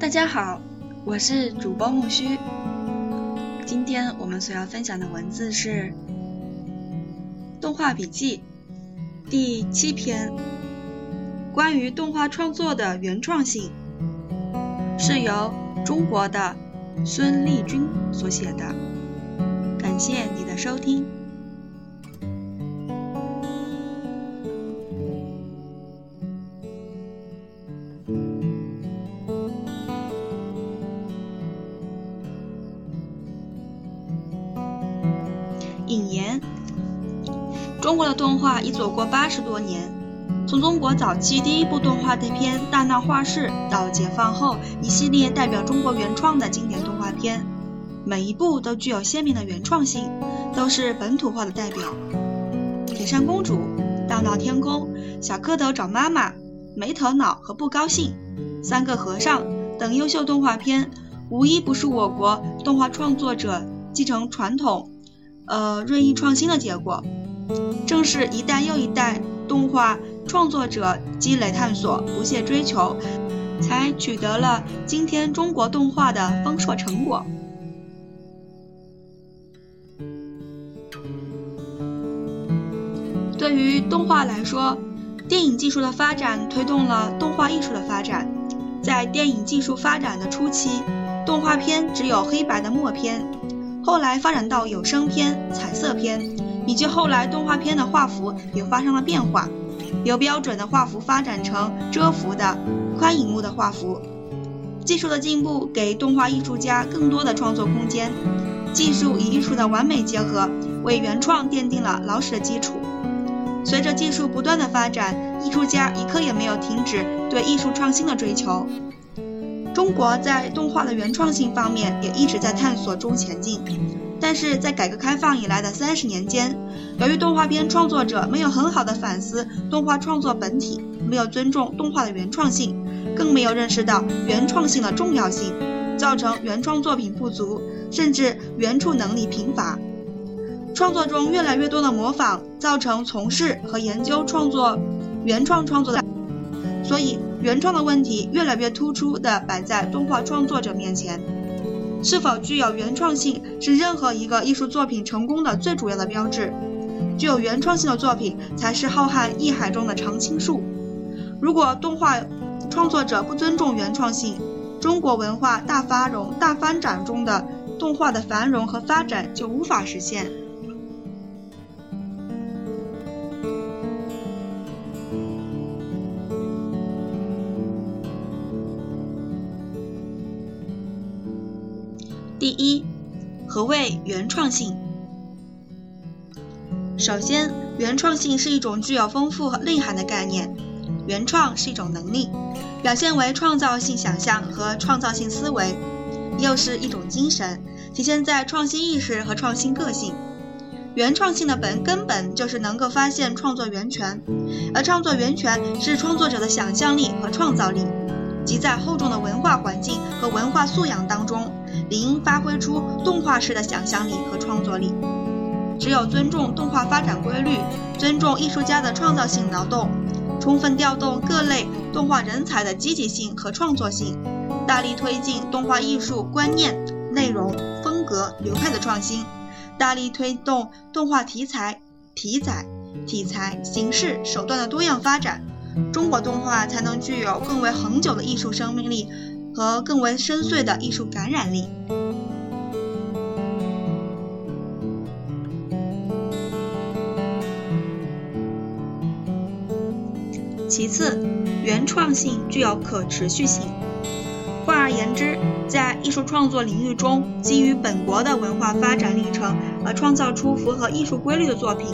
大家好，我是主播木须。今天我们所要分享的文字是《动画笔记》第七篇，关于动画创作的原创性，是由中国的孙立军所写的。感谢你的收听。中国的动画已走过八十多年，从中国早期第一部动画的片《大闹画室》到解放后一系列代表中国原创的经典动画片，每一部都具有鲜明的原创性，都是本土化的代表。《铁扇公主》《大闹天宫》《小蝌蚪找妈妈》《没头脑和不高兴》《三个和尚》等优秀动画片，无一不是我国动画创作者继承传统。呃，锐意创新的结果，正是一代又一代动画创作者积累探索、不懈追求，才取得了今天中国动画的丰硕成果。对于动画来说，电影技术的发展推动了动画艺术的发展。在电影技术发展的初期，动画片只有黑白的默片。后来发展到有声片、彩色片，以及后来动画片的画幅也发生了变化，由标准的画幅发展成遮幅的宽银幕的画幅。技术的进步给动画艺术家更多的创作空间，技术与艺术的完美结合，为原创奠定了牢实的基础。随着技术不断的发展，艺术家一刻也没有停止对艺术创新的追求。中国在动画的原创性方面也一直在探索中前进，但是在改革开放以来的三十年间，由于动画片创作者没有很好的反思动画创作本体，没有尊重动画的原创性，更没有认识到原创性的重要性，造成原创作品不足，甚至原创能力贫乏，创作中越来越多的模仿，造成从事和研究创作原创创作的，所以。原创的问题越来越突出地摆在动画创作者面前，是否具有原创性是任何一个艺术作品成功的最主要的标志。具有原创性的作品才是浩瀚艺海中的常青树。如果动画创作者不尊重原创性，中国文化大发荣大发展中的动画的繁荣和发展就无法实现。何谓原创性？首先，原创性是一种具有丰富和内涵的概念。原创是一种能力，表现为创造性想象和创造性思维，又是一种精神，体现在创新意识和创新个性。原创性的本根本就是能够发现创作源泉，而创作源泉是创作者的想象力和创造力，即在厚重的文化环境和文化素养当中。理应发挥出动画式的想象力和创作力。只有尊重动画发展规律，尊重艺术家的创造性劳动，充分调动各类动画人才的积极性和创作性，大力推进动画艺术观念、内容、风格、流派的创新，大力推动动画题材、题材、题材、形式、手段的多样发展，中国动画才能具有更为恒久的艺术生命力。和更为深邃的艺术感染力。其次，原创性具有可持续性。换而言之，在艺术创作领域中，基于本国的文化发展历程而创造出符合艺术规律的作品，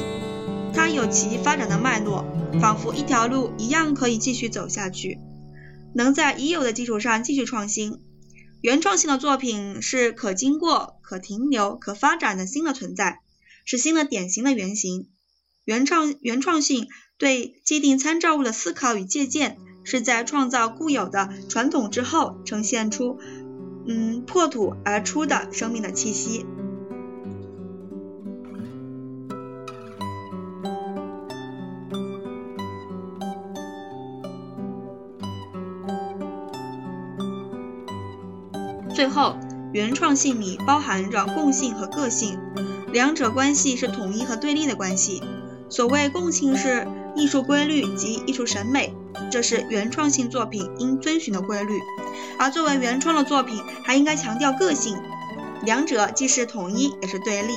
它有其发展的脉络，仿佛一条路一样可以继续走下去。能在已有的基础上继续创新，原创性的作品是可经过、可停留、可发展的新的存在，是新的典型的原型。原创原创性对既定参照物的思考与借鉴，是在创造固有的传统之后，呈现出嗯破土而出的生命的气息。最后，原创性里包含着共性和个性，两者关系是统一和对立的关系。所谓共性是艺术规律及艺术审美，这是原创性作品应遵循的规律；而作为原创的作品，还应该强调个性，两者既是统一也是对立。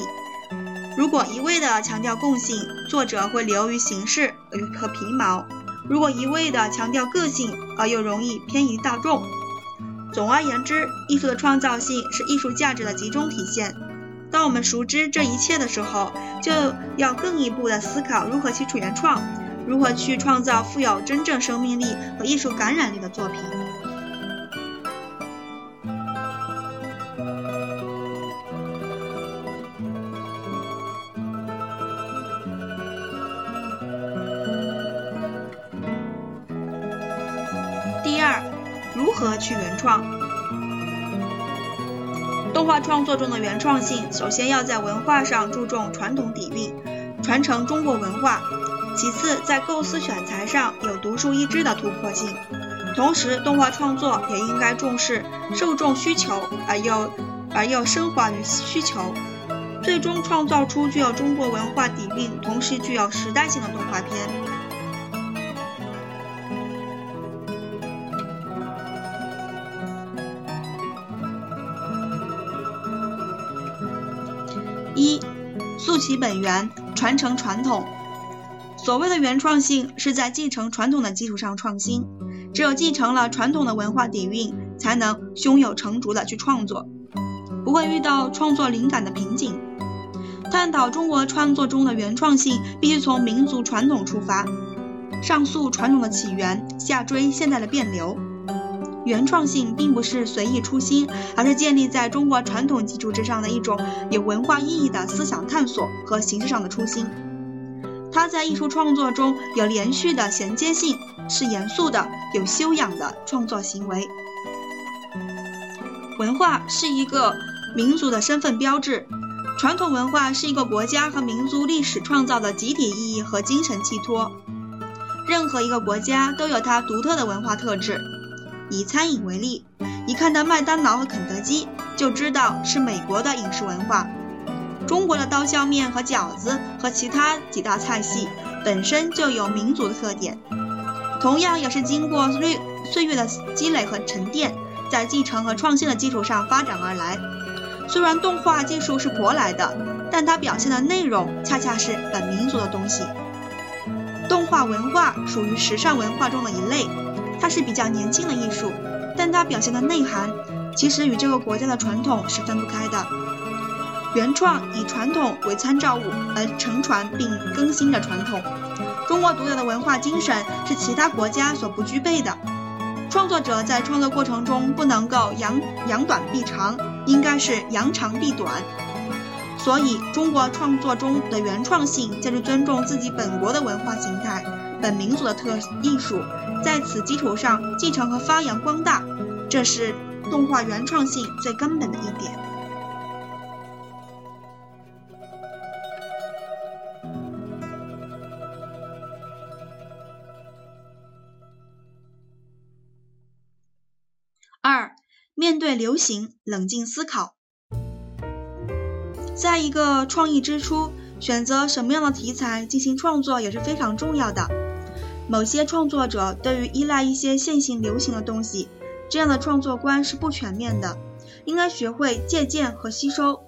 如果一味的强调共性，作者会流于形式和皮毛；如果一味的强调个性，而又容易偏移大众。总而言之，艺术的创造性是艺术价值的集中体现。当我们熟知这一切的时候，就要更一步的思考如何去原创，如何去创造富有真正生命力和艺术感染力的作品。创？动画创作中的原创性，首先要在文化上注重传统底蕴，传承中国文化；其次，在构思选材上有独树一帜的突破性。同时，动画创作也应该重视受众需求，而又而又升华于需求，最终创造出具有中国文化底蕴，同时具有时代性的动画片。其本源，传承传统。所谓的原创性，是在继承传统的基础上创新。只有继承了传统的文化底蕴，才能胸有成竹的去创作，不会遇到创作灵感的瓶颈。探讨中国创作中的原创性，必须从民族传统出发，上溯传统的起源，下追现代的变流。原创性并不是随意出新，而是建立在中国传统基础之上的一种有文化意义的思想探索和形式上的初心。它在艺术创作中有连续的衔接性，是严肃的、有修养的创作行为。文化是一个民族的身份标志，传统文化是一个国家和民族历史创造的集体意义和精神寄托。任何一个国家都有它独特的文化特质。以餐饮为例，一看到麦当劳和肯德基，就知道是美国的饮食文化。中国的刀削面和饺子和其他几大菜系本身就有民族的特点，同样也是经过岁岁月的积累和沉淀，在继承和创新的基础上发展而来。虽然动画技术是舶来的，但它表现的内容恰恰是本民族的东西。动画文化属于时尚文化中的一类。它是比较年轻的艺术，但它表现的内涵其实与这个国家的传统是分不开的。原创以传统为参照物而承传并更新的传统，中国独有的文化精神是其他国家所不具备的。创作者在创作过程中不能够扬扬短避长，应该是扬长避短。所以，中国创作中的原创性在于尊重自己本国的文化形态。本民族的特艺术，在此基础上继承和发扬光大，这是动画原创性最根本的一点。二，面对流行，冷静思考。在一个创意之初，选择什么样的题材进行创作也是非常重要的。某些创作者对于依赖一些现行流行的东西，这样的创作观是不全面的。应该学会借鉴和吸收。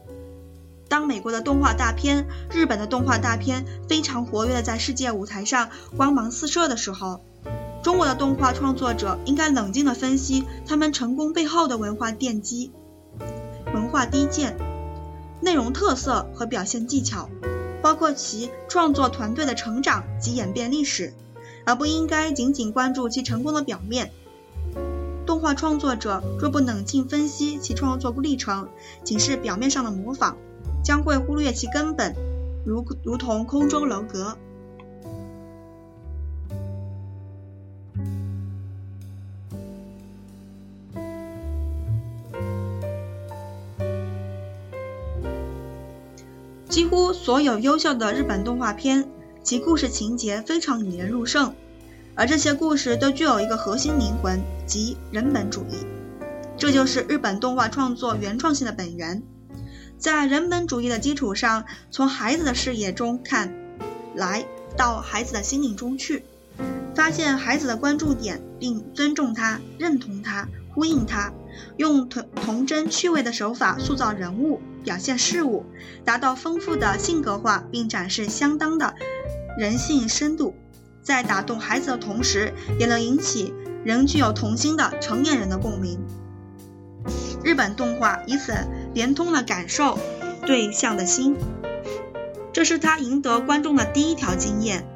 当美国的动画大片、日本的动画大片非常活跃的在世界舞台上光芒四射的时候，中国的动画创作者应该冷静地分析他们成功背后的文化奠基、文化低贱、内容特色和表现技巧，包括其创作团队的成长及演变历史。而不应该仅仅关注其成功的表面。动画创作者若不冷静分析其创作历程仅是表面上的模仿将会忽略其根本如如同空中楼阁。几乎所有优秀的日本动画片其故事情节非常引人入胜，而这些故事都具有一个核心灵魂，即人本主义。这就是日本动画创作原创性的本源。在人本主义的基础上，从孩子的视野中看来，到孩子的心灵中去，发现孩子的关注点，并尊重他、认同他、呼应他，用童童真趣味的手法塑造人物、表现事物，达到丰富的性格化，并展示相当的人性深度，在打动孩子的同时，也能引起仍具有童心的成年人的共鸣。日本动画以此连通了感受对象的心，这是他赢得观众的第一条经验。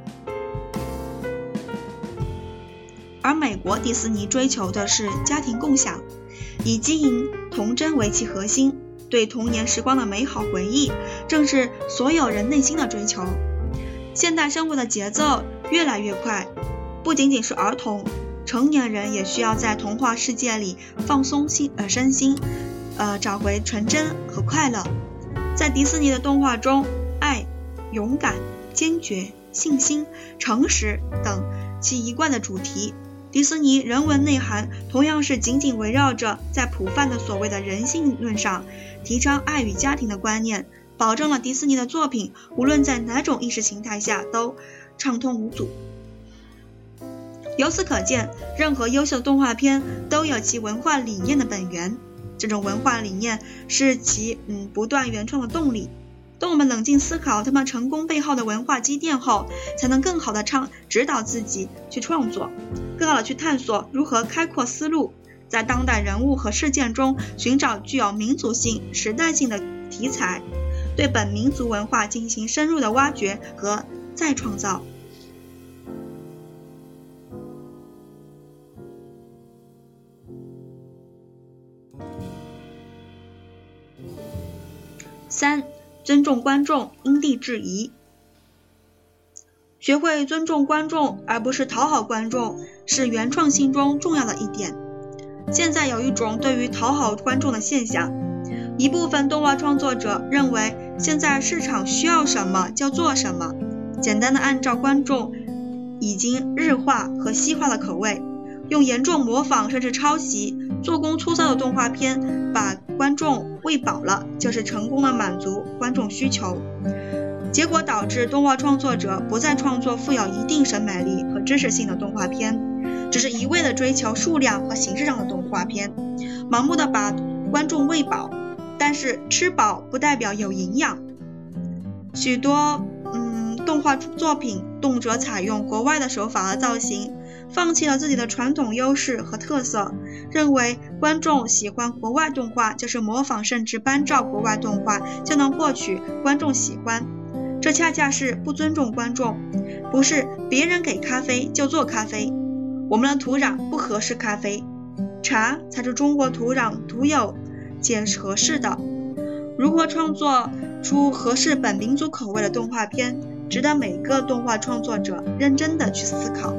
而美国迪士尼追求的是家庭共享，以经营童真为其核心，对童年时光的美好回忆，正是所有人内心的追求。现代生活的节奏越来越快，不仅仅是儿童。成年人也需要在童话世界里放松心呃身心，呃找回纯真和快乐。在迪士尼的动画中，爱、勇敢、坚决、信心、诚实等其一贯的主题，迪士尼人文内涵同样是紧紧围绕着在普泛的所谓的人性论上，提倡爱与家庭的观念，保证了迪士尼的作品无论在哪种意识形态下都畅通无阻。由此可见，任何优秀的动画片都有其文化理念的本源。这种文化理念是其嗯不断原创的动力。当我们冷静思考他们成功背后的文化积淀后，才能更好的倡指导自己去创作，更好的去探索如何开阔思路，在当代人物和事件中寻找具有民族性、时代性的题材，对本民族文化进行深入的挖掘和再创造。三、尊重观众，因地制宜。学会尊重观众，而不是讨好观众，是原创性中重要的一点。现在有一种对于讨好观众的现象，一部分动画创作者认为，现在市场需要什么就做什么，简单的按照观众已经日化和西化的口味，用严重模仿甚至抄袭、做工粗糙的动画片把。观众喂饱了，就是成功的满足观众需求，结果导致动画创作者不再创作富有一定审美力和知识性的动画片，只是一味的追求数量和形式上的动画片，盲目的把观众喂饱，但是吃饱不代表有营养。许多嗯动画作品动辄采用国外的手法和造型。放弃了自己的传统优势和特色，认为观众喜欢国外动画就是模仿甚至搬照国外动画就能获取观众喜欢，这恰恰是不尊重观众。不是别人给咖啡就做咖啡，我们的土壤不合适咖啡，茶才是中国土壤独有且合适的。如何创作出合适本民族口味的动画片，值得每个动画创作者认真的去思考。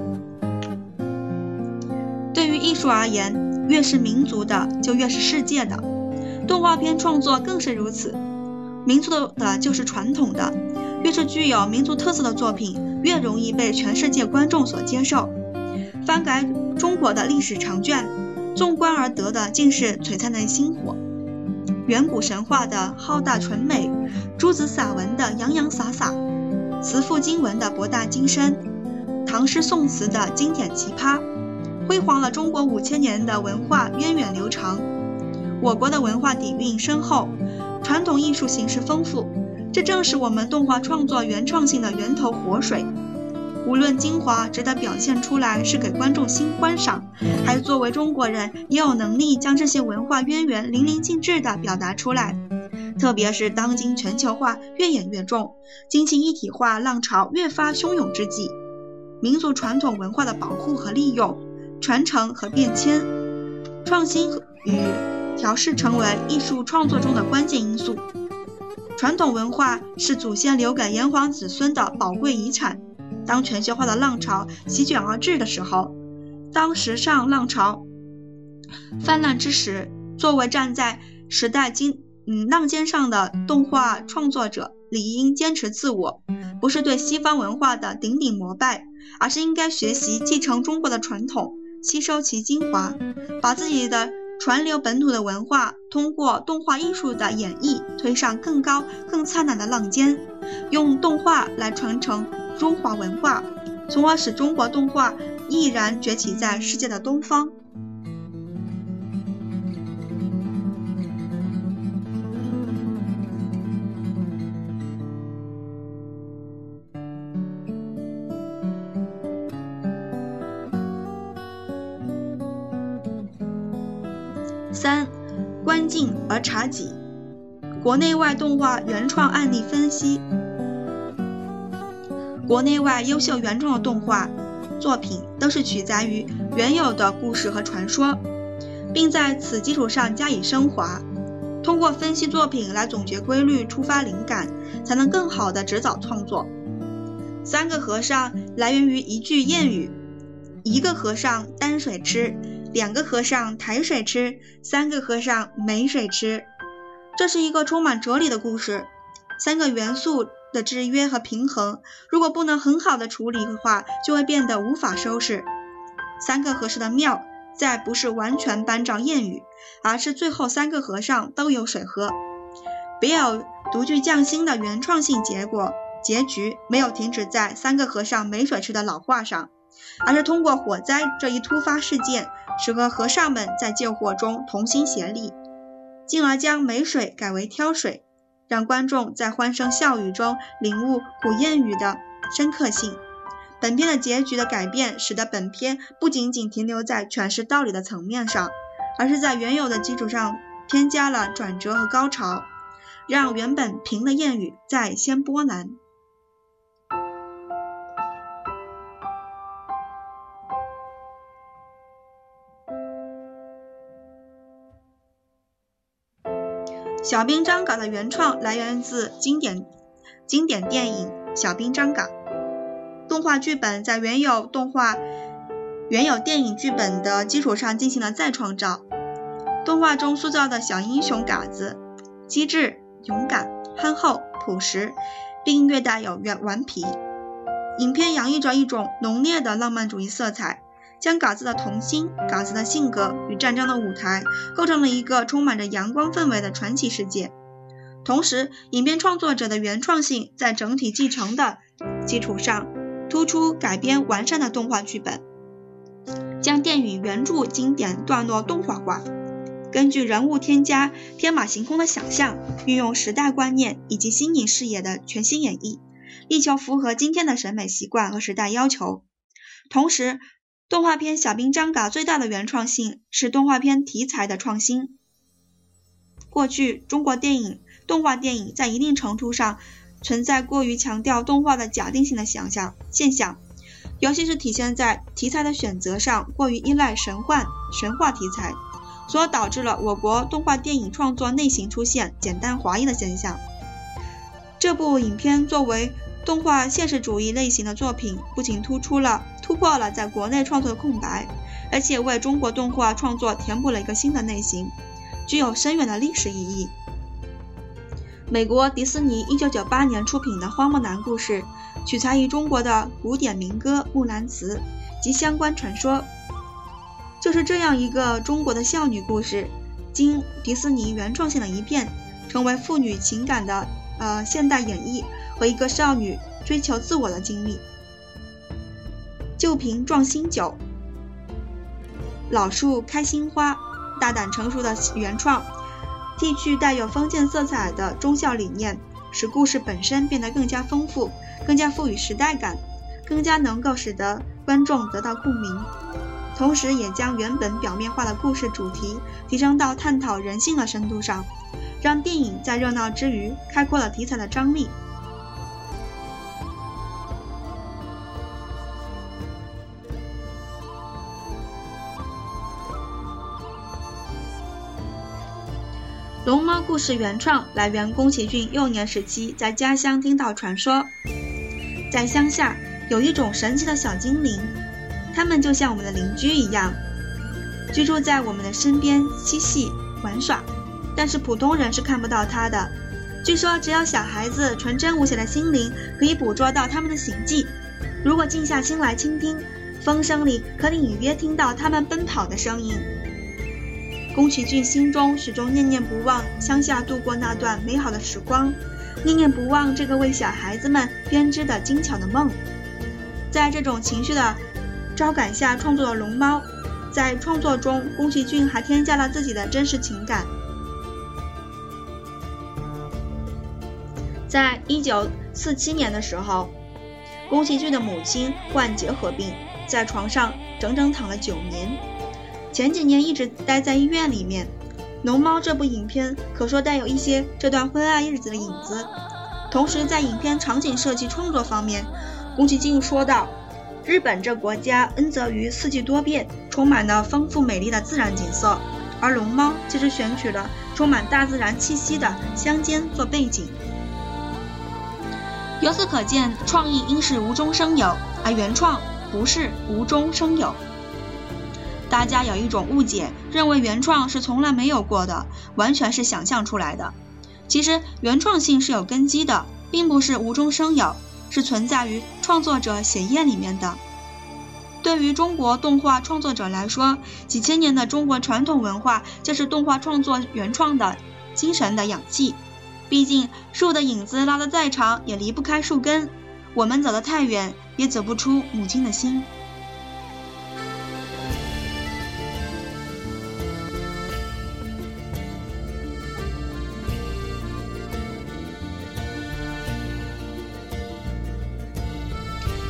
对于艺术而言，越是民族的，就越是世界的。动画片创作更是如此。民族的的就是传统的，越是具有民族特色的作品，越容易被全世界观众所接受。翻改中国的历史长卷，纵观而得的竟是璀璨的星火。远古神话的浩大纯美，诸子散文的洋洋洒洒，词赋经文的博大精深，唐诗宋词的经典奇葩。辉煌了中国五千年的文化源远流长，我国的文化底蕴深厚，传统艺术形式丰富，这正是我们动画创作原创性的源头活水。无论精华值得表现出来是给观众新观赏，还是作为中国人也有能力将这些文化渊源淋漓尽致地表达出来。特别是当今全球化越演越重，经济一体化浪潮越发汹涌之际，民族传统文化的保护和利用。传承和变迁，创新与调试成为艺术创作中的关键因素。传统文化是祖先留给炎黄子孙的宝贵遗产。当全球化的浪潮席卷而至的时候，当时尚浪潮泛滥之时，作为站在时代经嗯浪尖上的动画创作者，理应坚持自我，不是对西方文化的顶顶膜拜，而是应该学习继承中国的传统，吸收其精华，把自己的传流本土的文化，通过动画艺术的演绎，推上更高、更灿烂的浪尖，用动画来传承中华文化，从而使中国动画毅然崛起在世界的东方。三，观境而察己，国内外动画原创案例分析。国内外优秀原创的动画作品都是取材于原有的故事和传说，并在此基础上加以升华。通过分析作品来总结规律、触发灵感，才能更好的指导创作。三个和尚来源于一句谚语：一个和尚担水吃。两个和尚抬水吃，三个和尚没水吃。这是一个充满哲理的故事。三个元素的制约和平衡，如果不能很好的处理的话，就会变得无法收拾。三个和尚的妙，在不是完全搬照谚语，而是最后三个和尚都有水喝。别有独具匠心的原创性结果，结局没有停止在三个和尚没水吃的老话上。而是通过火灾这一突发事件，使得和尚们在救火中同心协力，进而将没水改为挑水，让观众在欢声笑语中领悟古谚语的深刻性。本片的结局的改变，使得本片不仅仅停留在诠释道理的层面上，而是在原有的基础上添加了转折和高潮，让原本平的谚语再掀波澜。小兵张嘎的原创来源自经典经典电影《小兵张嘎》，动画剧本在原有动画原有电影剧本的基础上进行了再创造。动画中塑造的小英雄嘎子，机智、勇敢、憨厚、朴实，并略带有顽皮。影片洋溢着一种浓烈的浪漫主义色彩。将嘎子的童心、嘎子的性格与战争的舞台构成了一个充满着阳光氛围的传奇世界。同时，影片创作者的原创性在整体继承的基础上，突出改编完善的动画剧本，将电影原著经典段落动画化，根据人物添加天马行空的想象，运用时代观念以及新颖视野的全新演绎，力求符合今天的审美习惯和时代要求。同时，动画片《小兵张嘎》最大的原创性是动画片题材的创新。过去，中国电影动画电影在一定程度上存在过于强调动画的假定性的想象现象，尤其是体现在题材的选择上过于依赖神幻神话题材，所导致了我国动画电影创作类型出现简单华丽的现象。这部影片作为动画现实主义类型的作品，不仅突出了。突破了在国内创作的空白，而且为中国动画创作填补了一个新的类型，具有深远的历史意义。美国迪士尼1998年出品的《花木兰》故事，取材于中国的古典民歌《木兰辞》及相关传说。就是这样一个中国的少女故事，经迪士尼原创性的一变，成为父女情感的呃现代演绎和一个少女追求自我的经历。旧瓶撞新酒，老树开新花，大胆成熟的原创，剃去带有封建色彩的忠孝理念，使故事本身变得更加丰富，更加赋予时代感，更加能够使得观众得到共鸣。同时，也将原本表面化的故事主题提升到探讨人性的深度上，让电影在热闹之余开阔了题材的张力。龙猫故事原创来源宫崎骏幼年时期在家乡听到传说，在乡下有一种神奇的小精灵，他们就像我们的邻居一样，居住在我们的身边嬉戏玩耍，但是普通人是看不到它的。据说，只有小孩子纯真无邪的心灵可以捕捉到他们的行迹，如果静下心来倾听，风声里可以隐约听到他们奔跑的声音。宫崎骏心中始终念念不忘乡下度过那段美好的时光，念念不忘这个为小孩子们编织的精巧的梦。在这种情绪的召感下创作的《龙猫》，在创作中，宫崎骏还添加了自己的真实情感。在一九四七年的时候，宫崎骏的母亲患结核病，在床上整整躺了九年。前几年一直待在医院里面，《龙猫》这部影片可说带有一些这段昏暗日子的影子。同时，在影片场景设计创作方面，宫崎骏说道：“日本这国家恩泽于四季多变，充满了丰富美丽的自然景色，而《龙猫》其实选取了充满大自然气息的乡间做背景。由此可见，创意应是无中生有，而原创不是无中生有。”大家有一种误解，认为原创是从来没有过的，完全是想象出来的。其实原创性是有根基的，并不是无中生有，是存在于创作者血液里面的。对于中国动画创作者来说，几千年的中国传统文化就是动画创作原创的精神的氧气。毕竟树的影子拉得再长，也离不开树根；我们走得太远，也走不出母亲的心。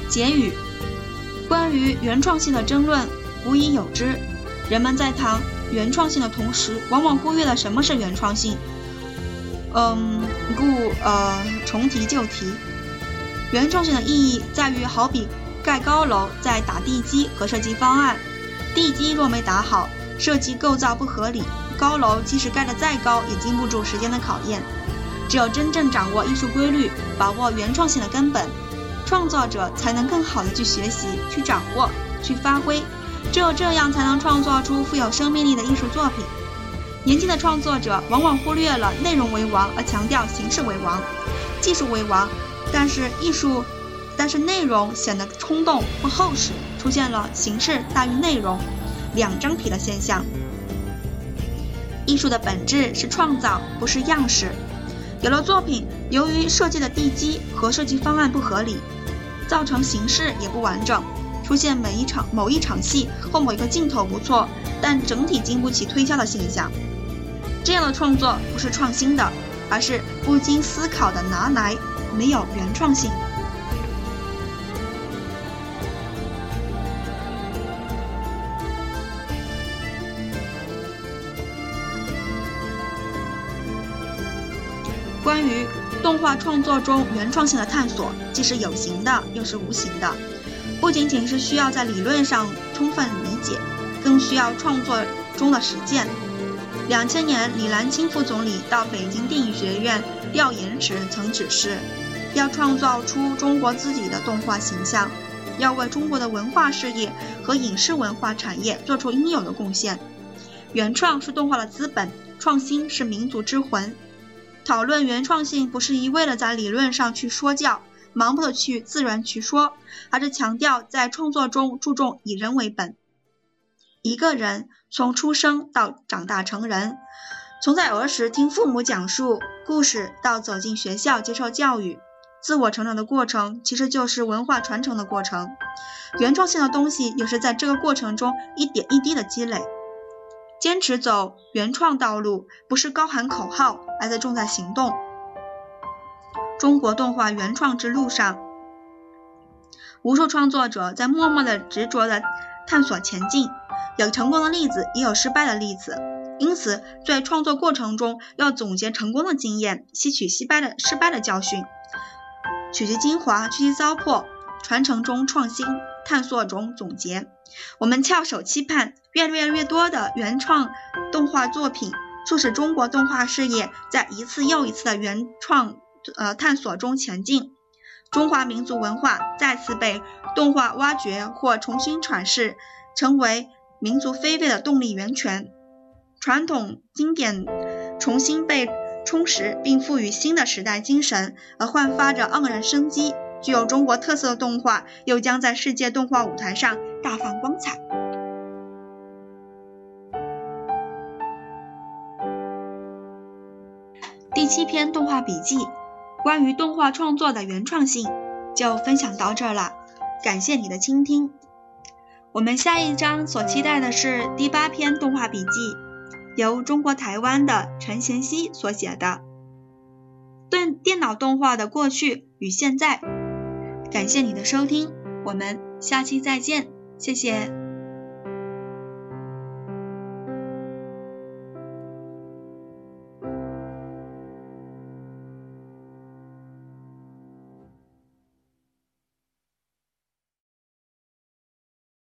结语：关于原创性的争论古已有之。人们在谈原创性的同时，往往忽略了什么是原创性。嗯，故呃重提旧题。原创性的意义在于，好比盖高楼在打地基和设计方案，地基若没打好，设计构造不合理，高楼即使盖得再高，也经不住时间的考验。只有真正掌握艺术规律，把握原创性的根本。创作者才能更好的去学习、去掌握、去发挥，只有这样才能创作出富有生命力的艺术作品。年轻的创作者往往忽略了内容为王，而强调形式为王、技术为王，但是艺术，但是内容显得冲动或厚实，出现了形式大于内容两张皮的现象。艺术的本质是创造，不是样式。有了作品，由于设计的地基和设计方案不合理。造成形式也不完整，出现每一场某一场戏或某一个镜头不错，但整体经不起推敲的现象。这样的创作不是创新的，而是不经思考的拿来，没有原创性。动画创作中原创性的探索，既是有形的，又是无形的。不仅仅是需要在理论上充分理解，更需要创作中的实践。两千年，李兰清副总理到北京电影学院调研时曾指示，要创造出中国自己的动画形象，要为中国的文化事业和影视文化产业做出应有的贡献。原创是动画的资本，创新是民族之魂。讨论原创性不是一味的在理论上去说教，盲目的去自圆其说，而是强调在创作中注重以人为本。一个人从出生到长大成人，从在儿时听父母讲述故事到走进学校接受教育，自我成长的过程其实就是文化传承的过程。原创性的东西也是在这个过程中一点一滴的积累。坚持走原创道路，不是高喊口号，而在重在行动。中国动画原创之路上，无数创作者在默默的、执着的探索前进，有成功的例子，也有失败的例子。因此，在创作过程中，要总结成功的经验，吸取失败的失败的教训，取其精华，去其糟粕，传承中创新，探索中总结。我们翘首期盼。越来越多的原创动画作品，促使中国动画事业在一次又一次的原创呃探索中前进，中华民族文化再次被动画挖掘或重新阐释，成为民族飞跃的动力源泉，传统经典重新被充实并赋予新的时代精神，而焕发着盎然生机。具有中国特色的动画，又将在世界动画舞台上大放光彩。第七篇动画笔记，关于动画创作的原创性，就分享到这儿了。感谢你的倾听。我们下一章所期待的是第八篇动画笔记，由中国台湾的陈贤熙所写的《电电脑动画的过去与现在》。感谢你的收听，我们下期再见，谢谢。